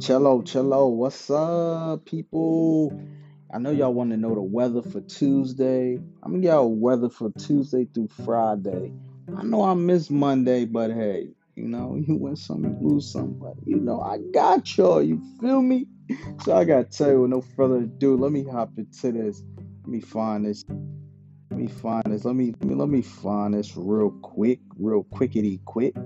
Cello, cello, what's up, people? I know y'all want to know the weather for Tuesday. I'm gonna y'all weather for Tuesday through Friday. I know I miss Monday, but hey, you know, you win some, you lose some, but you know, I got y'all. You feel me? So I gotta tell you, with no further ado, let me hop into this. Let me find this. Let me find this. Let me let me, let me find this real quick, real quickity quick.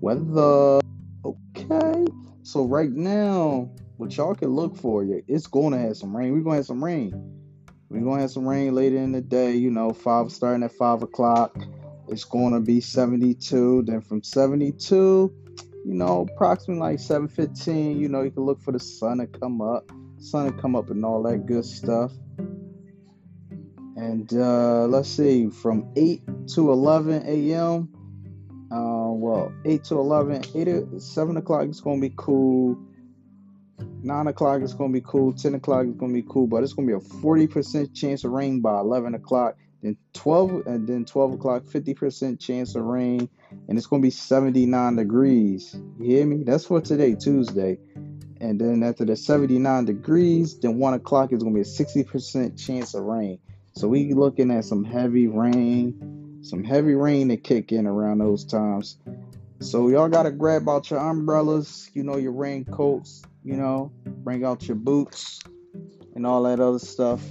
Weather. Okay. So right now, what y'all can look for, it's going to have some rain. We're going to have some rain. We're going to have some rain later in the day. You know, five starting at five o'clock. It's going to be 72. Then from 72, you know, approximately like 7:15. You know, you can look for the sun to come up, sun to come up, and all that good stuff. And uh, let's see, from 8 to 11 a.m. Uh, well, 8 to 11, 8 to 7 o'clock is going to be cool. 9 o'clock is going to be cool. 10 o'clock is going to be cool, but it's going to be a 40% chance of rain by 11 o'clock. Then 12 and then 12 o'clock, 50% chance of rain, and it's going to be 79 degrees. You hear me? That's for today, Tuesday. And then after the 79 degrees, then 1 o'clock is going to be a 60% chance of rain. So we looking at some heavy rain, some heavy rain to kick in around those times. So y'all gotta grab out your umbrellas, you know, your raincoats, you know, bring out your boots and all that other stuff.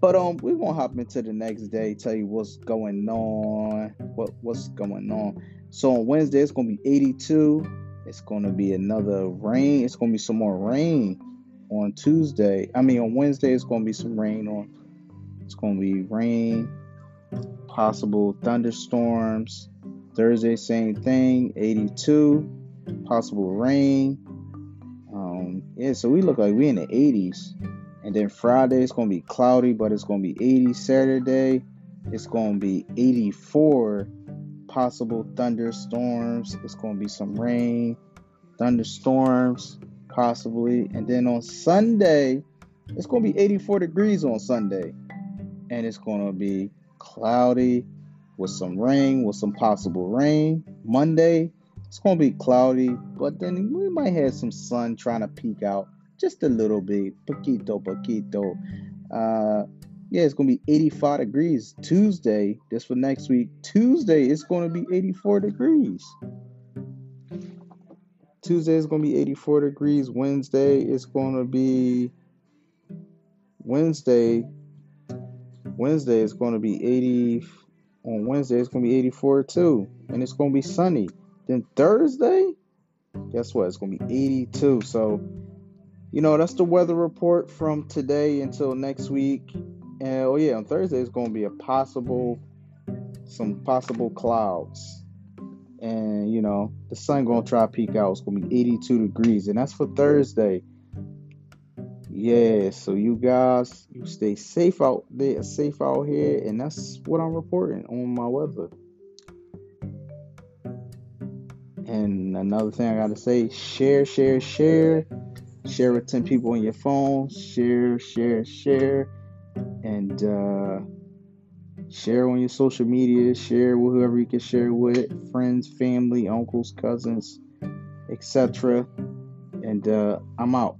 But um, we gonna hop into the next day, tell you what's going on, what what's going on. So on Wednesday it's gonna be 82. It's gonna be another rain. It's gonna be some more rain on Tuesday. I mean on Wednesday it's gonna be some rain on it's to be rain, possible thunderstorms. Thursday, same thing, 82, possible rain. Um, yeah, so we look like we in the 80s. And then Friday it's going to be cloudy, but it's going to be 80. Saturday it's going to be 84. Possible thunderstorms. It's going to be some rain, thunderstorms, possibly. And then on Sunday, it's going to be 84 degrees on Sunday and it's going to be cloudy with some rain, with some possible rain. Monday, it's going to be cloudy, but then we might have some sun trying to peek out just a little bit, poquito, poquito. Uh, yeah, it's going to be 85 degrees Tuesday. This for next week. Tuesday, it's going to be 84 degrees. Tuesday is going to be 84 degrees. Wednesday, it's going to be Wednesday, Wednesday is going to be 80. On Wednesday, it's going to be 84 too. And it's going to be sunny. Then Thursday, guess what? It's going to be 82. So, you know, that's the weather report from today until next week. And oh, yeah, on Thursday, it's going to be a possible, some possible clouds. And, you know, the sun going to try to peek out. It's going to be 82 degrees. And that's for Thursday. Yeah, so you guys, you stay safe out there, safe out here, and that's what I'm reporting on my weather. And another thing I gotta say, share, share, share. Share with 10 people on your phone. Share, share, share. And uh share on your social media, share with whoever you can share with, friends, family, uncles, cousins, etc. And uh I'm out.